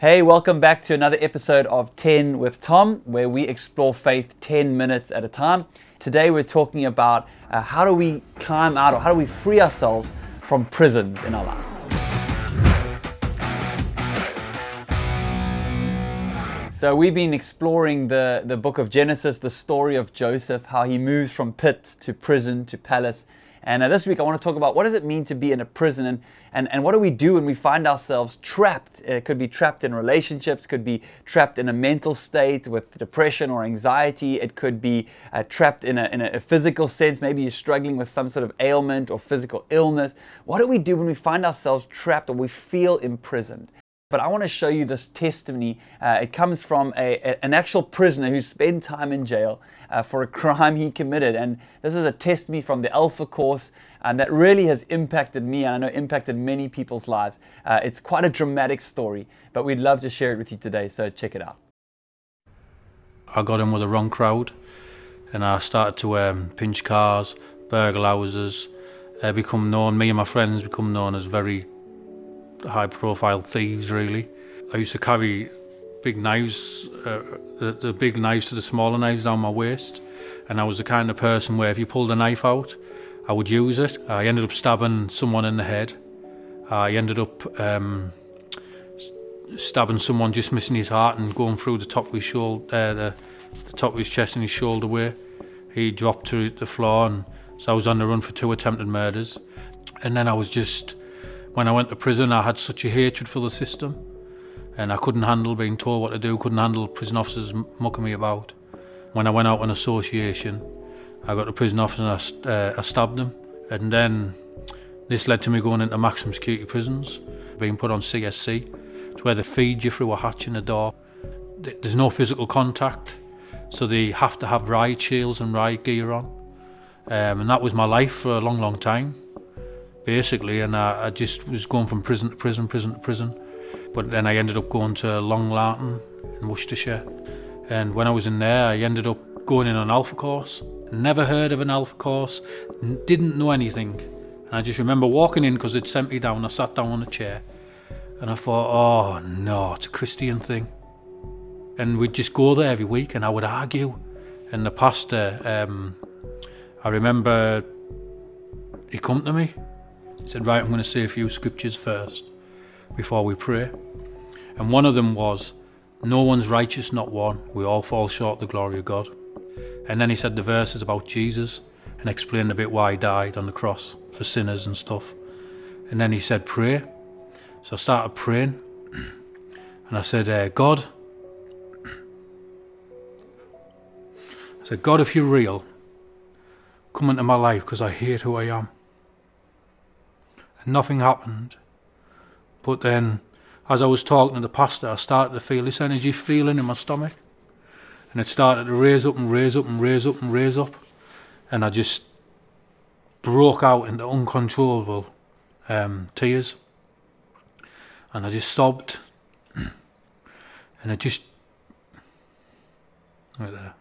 Hey, welcome back to another episode of 10 with Tom, where we explore faith 10 minutes at a time. Today, we're talking about uh, how do we climb out or how do we free ourselves from prisons in our lives. So, we've been exploring the, the book of Genesis, the story of Joseph, how he moves from pit to prison to palace. And uh, this week, I want to talk about what does it mean to be in a prison and, and, and what do we do when we find ourselves trapped? It could be trapped in relationships, could be trapped in a mental state with depression or anxiety. It could be uh, trapped in a, in a physical sense. Maybe you're struggling with some sort of ailment or physical illness. What do we do when we find ourselves trapped or we feel imprisoned? But I want to show you this testimony. Uh, it comes from a, a, an actual prisoner who spent time in jail uh, for a crime he committed. And this is a testimony from the Alpha course and that really has impacted me and I know impacted many people's lives. Uh, it's quite a dramatic story, but we'd love to share it with you today. So check it out. I got in with the wrong crowd and I started to um, pinch cars, burgle houses, become known, me and my friends become known as very high profile thieves really. I used to carry big knives, uh, the, the big knives to the smaller knives down my waist and I was the kind of person where if you pulled a knife out, I would use it. I ended up stabbing someone in the head. I ended up um, stabbing someone just missing his heart and going through the top of his shoulder, uh, the, the top of his chest and his shoulder where he dropped to the floor and so I was on the run for two attempted murders. And then I was just when I went to prison, I had such a hatred for the system, and I couldn't handle being told what to do. Couldn't handle prison officers mucking me about. When I went out on association, I got to prison officer and I, uh, I stabbed them, and then this led to me going into maximum security prisons, being put on CSC. It's where they feed you through a hatch in the door. There's no physical contact, so they have to have riot shields and riot gear on. Um, and that was my life for a long, long time basically, and I, I just was going from prison to prison, prison to prison. But then I ended up going to Long Lartin in Worcestershire, and when I was in there, I ended up going in an alpha course. Never heard of an alpha course, didn't know anything. And I just remember walking in because it sent me down. I sat down on a chair, and I thought, oh no, it's a Christian thing. And we'd just go there every week, and I would argue. And the pastor, um, I remember, he come to me he said, Right, I'm going to say a few scriptures first before we pray. And one of them was, No one's righteous, not one. We all fall short of the glory of God. And then he said the verses about Jesus and explained a bit why he died on the cross for sinners and stuff. And then he said, Pray. So I started praying. And I said, uh, God, I said, God, if you're real, come into my life because I hate who I am and nothing happened. But then, as I was talking to the pastor, I started to feel this energy feeling in my stomach. And it started to raise up and raise up and raise up and raise up. And I just broke out into uncontrollable um, tears. And I just sobbed. and I just. Right there.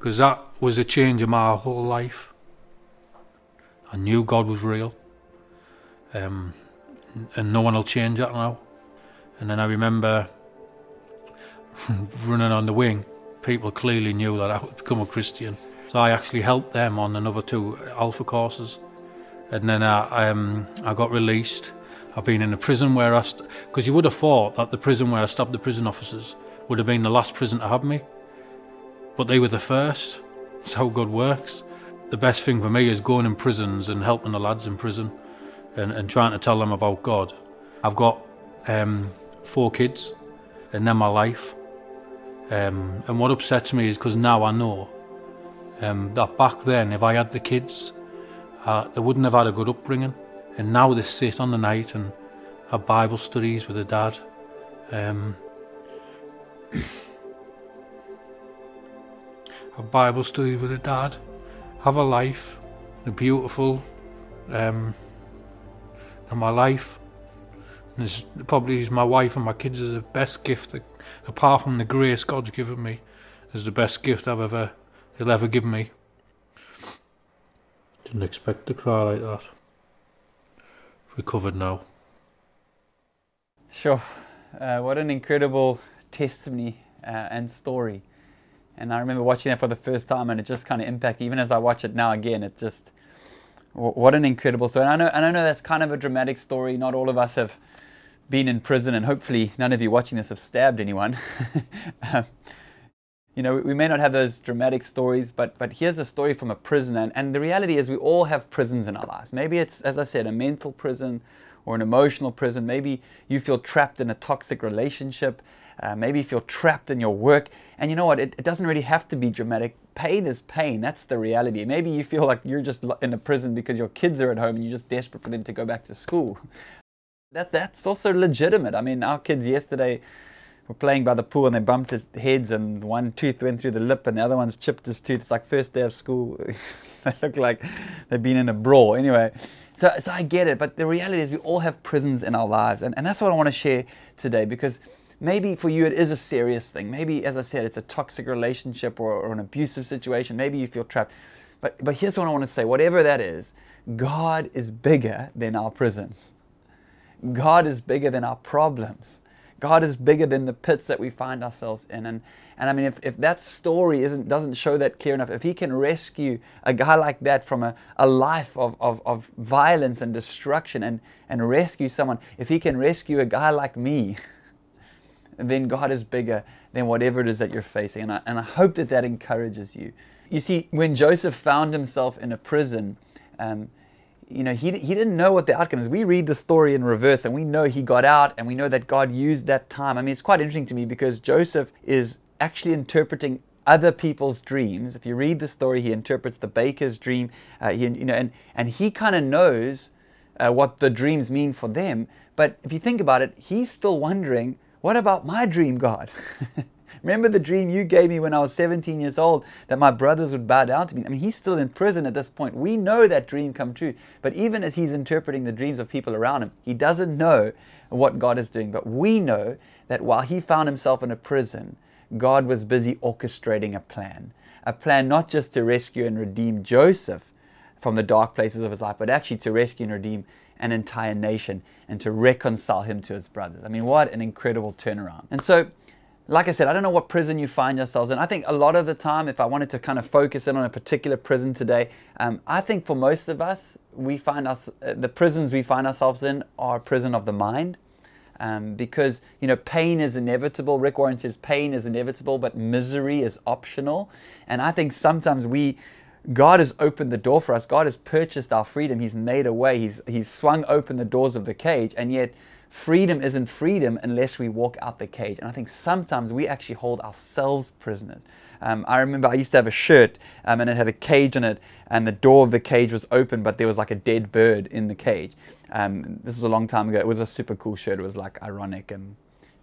Because that was a change in my whole life. I knew God was real, um, and no one will change that now. And then I remember running on the wing. People clearly knew that I would become a Christian, so I actually helped them on another two Alpha courses. And then I, um, I got released. I've been in a prison where I, because you would have thought that the prison where I stabbed the prison officers would have been the last prison to have me but they were the first. That's how God works. The best thing for me is going in prisons and helping the lads in prison and, and trying to tell them about God. I've got um, four kids and they're my life. Um, and what upsets me is because now I know um, that back then, if I had the kids, uh, they wouldn't have had a good upbringing. And now they sit on the night and have Bible studies with their dad. Um, have Bible study with a dad, have a life, a beautiful, um, and my life. And this probably is my wife and my kids are the best gift, that, apart from the grace God's given me, is the best gift I've ever, He'll ever give me. Didn't expect to cry like that. Recovered now. Sure. Uh, what an incredible testimony uh, and story. And I remember watching that for the first time, and it just kind of impacted. Even as I watch it now again, it just what an incredible story. And I know, and I know that's kind of a dramatic story. Not all of us have been in prison, and hopefully none of you watching this have stabbed anyone. um, you know, we may not have those dramatic stories, but but here's a story from a prison, and, and the reality is we all have prisons in our lives. Maybe it's, as I said, a mental prison or an emotional prison. Maybe you feel trapped in a toxic relationship. Uh, maybe you feel trapped in your work. And you know what? It, it, doesn't really have to be dramatic. Pain is pain. That's the reality. Maybe you feel like you're just in a prison because your kids are at home and you're just desperate for them to go back to school. That, that's also legitimate. I mean, our kids yesterday were playing by the pool and they bumped heads and one tooth went through the lip and the other one's chipped his tooth. It's like first day of school. they look like they've been in a brawl. Anyway, so, so I get it. But the reality is we all have prisons in our lives. And, and that's what I want to share today because maybe for you it is a serious thing. Maybe, as I said, it's a toxic relationship or, or an abusive situation. Maybe you feel trapped. But, but here's what I want to say whatever that is, God is bigger than our prisons. God is bigger than our problems. God is bigger than the pits that we find ourselves in. And, and I mean, if, if that story isn't, doesn't show that clear enough, if He can rescue a guy like that from a, a life of, of, of violence and destruction and, and rescue someone, if He can rescue a guy like me, then God is bigger than whatever it is that you're facing. And I, and I hope that that encourages you. You see, when Joseph found himself in a prison, um, you know, he, he didn't know what the outcome is. We read the story in reverse and we know he got out and we know that God used that time. I mean, it's quite interesting to me because Joseph is actually interpreting other people's dreams. If you read the story, he interprets the baker's dream, uh, he, you know, and, and he kind of knows uh, what the dreams mean for them. But if you think about it, he's still wondering, what about my dream, God? Remember the dream you gave me when I was 17 years old that my brothers would bow down to me? I mean, he's still in prison at this point. We know that dream come true. But even as he's interpreting the dreams of people around him, he doesn't know what God is doing. But we know that while he found himself in a prison, God was busy orchestrating a plan. A plan not just to rescue and redeem Joseph from the dark places of his life, but actually to rescue and redeem an entire nation and to reconcile him to his brothers. I mean, what an incredible turnaround. And so, like I said, I don't know what prison you find yourselves in. I think a lot of the time, if I wanted to kind of focus in on a particular prison today, um, I think for most of us, we find us uh, the prisons we find ourselves in are a prison of the mind. Um, because you know pain is inevitable. Rick Warren says pain is inevitable, but misery is optional. And I think sometimes we, God has opened the door for us. God has purchased our freedom. He's made a way. He's He's swung open the doors of the cage, and yet freedom isn't freedom unless we walk out the cage. And I think sometimes we actually hold ourselves prisoners. Um, I remember I used to have a shirt um, and it had a cage in it, and the door of the cage was open, but there was like a dead bird in the cage. Um, this was a long time ago. It was a super cool shirt. It was like ironic and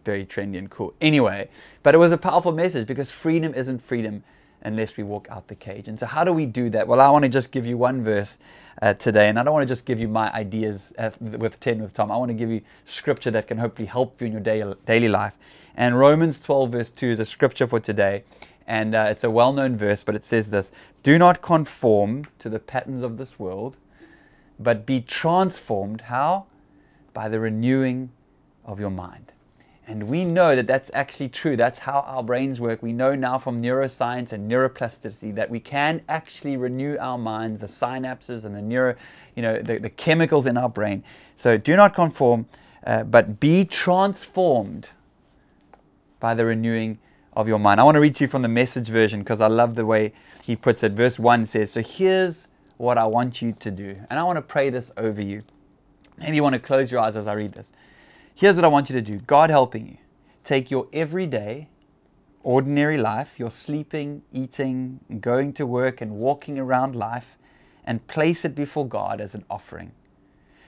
very trendy and cool. Anyway, but it was a powerful message because freedom isn't freedom unless we walk out the cage. And so, how do we do that? Well, I want to just give you one verse uh, today, and I don't want to just give you my ideas uh, with 10 with Tom. I want to give you scripture that can hopefully help you in your day, daily life. And Romans 12, verse 2 is a scripture for today. And uh, it's a well known verse, but it says this Do not conform to the patterns of this world, but be transformed. How? By the renewing of your mind. And we know that that's actually true. That's how our brains work. We know now from neuroscience and neuroplasticity that we can actually renew our minds, the synapses and the neuro, you know, the, the chemicals in our brain. So do not conform, uh, but be transformed by the renewing of your mind. I want to read to you from the message version because I love the way he puts it. Verse 1 says, So here's what I want you to do. And I want to pray this over you. Maybe you want to close your eyes as I read this. Here's what I want you to do God helping you. Take your everyday, ordinary life, your sleeping, eating, going to work, and walking around life, and place it before God as an offering.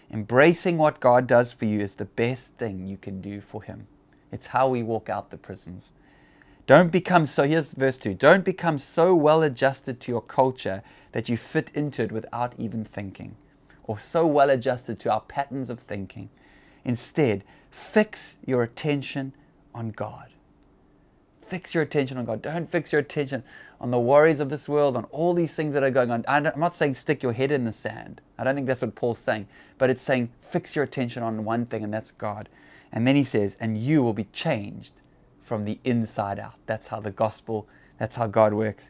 Embracing what God does for you is the best thing you can do for Him. It's how we walk out the prisons. Don't become so, here's verse 2 don't become so well adjusted to your culture that you fit into it without even thinking, or so well adjusted to our patterns of thinking. Instead, Fix your attention on God. Fix your attention on God. Don't fix your attention on the worries of this world, on all these things that are going on. I'm not saying stick your head in the sand. I don't think that's what Paul's saying. But it's saying fix your attention on one thing, and that's God. And then he says, and you will be changed from the inside out. That's how the gospel, that's how God works.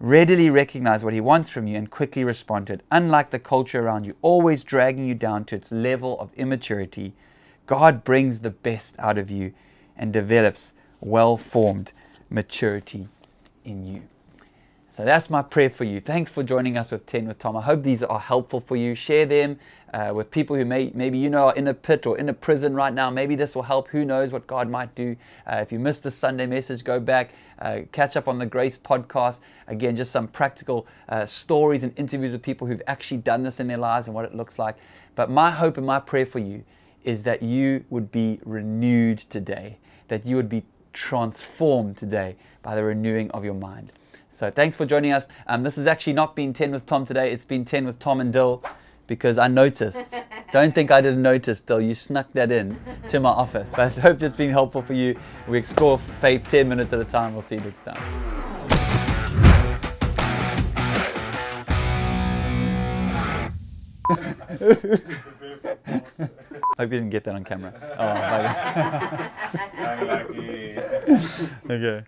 Readily recognize what he wants from you and quickly respond to it. Unlike the culture around you, always dragging you down to its level of immaturity, God brings the best out of you and develops well formed maturity in you. So that's my prayer for you. Thanks for joining us with 10 with Tom. I hope these are helpful for you. Share them uh, with people who may, maybe you know are in a pit or in a prison right now. Maybe this will help. Who knows what God might do. Uh, if you missed the Sunday message, go back, uh, catch up on the Grace podcast. Again, just some practical uh, stories and interviews with people who've actually done this in their lives and what it looks like. But my hope and my prayer for you is that you would be renewed today, that you would be transformed today by the renewing of your mind. So thanks for joining us. Um, this has actually not been 10 with Tom today, it's been 10 with Tom and Dill because I noticed. Don't think I didn't notice, Dill. You snuck that in to my office. I hope it's been helpful for you. We explore faith 10 minutes at a time. We'll see you next time. Hope you didn't get that on camera. Oh, okay.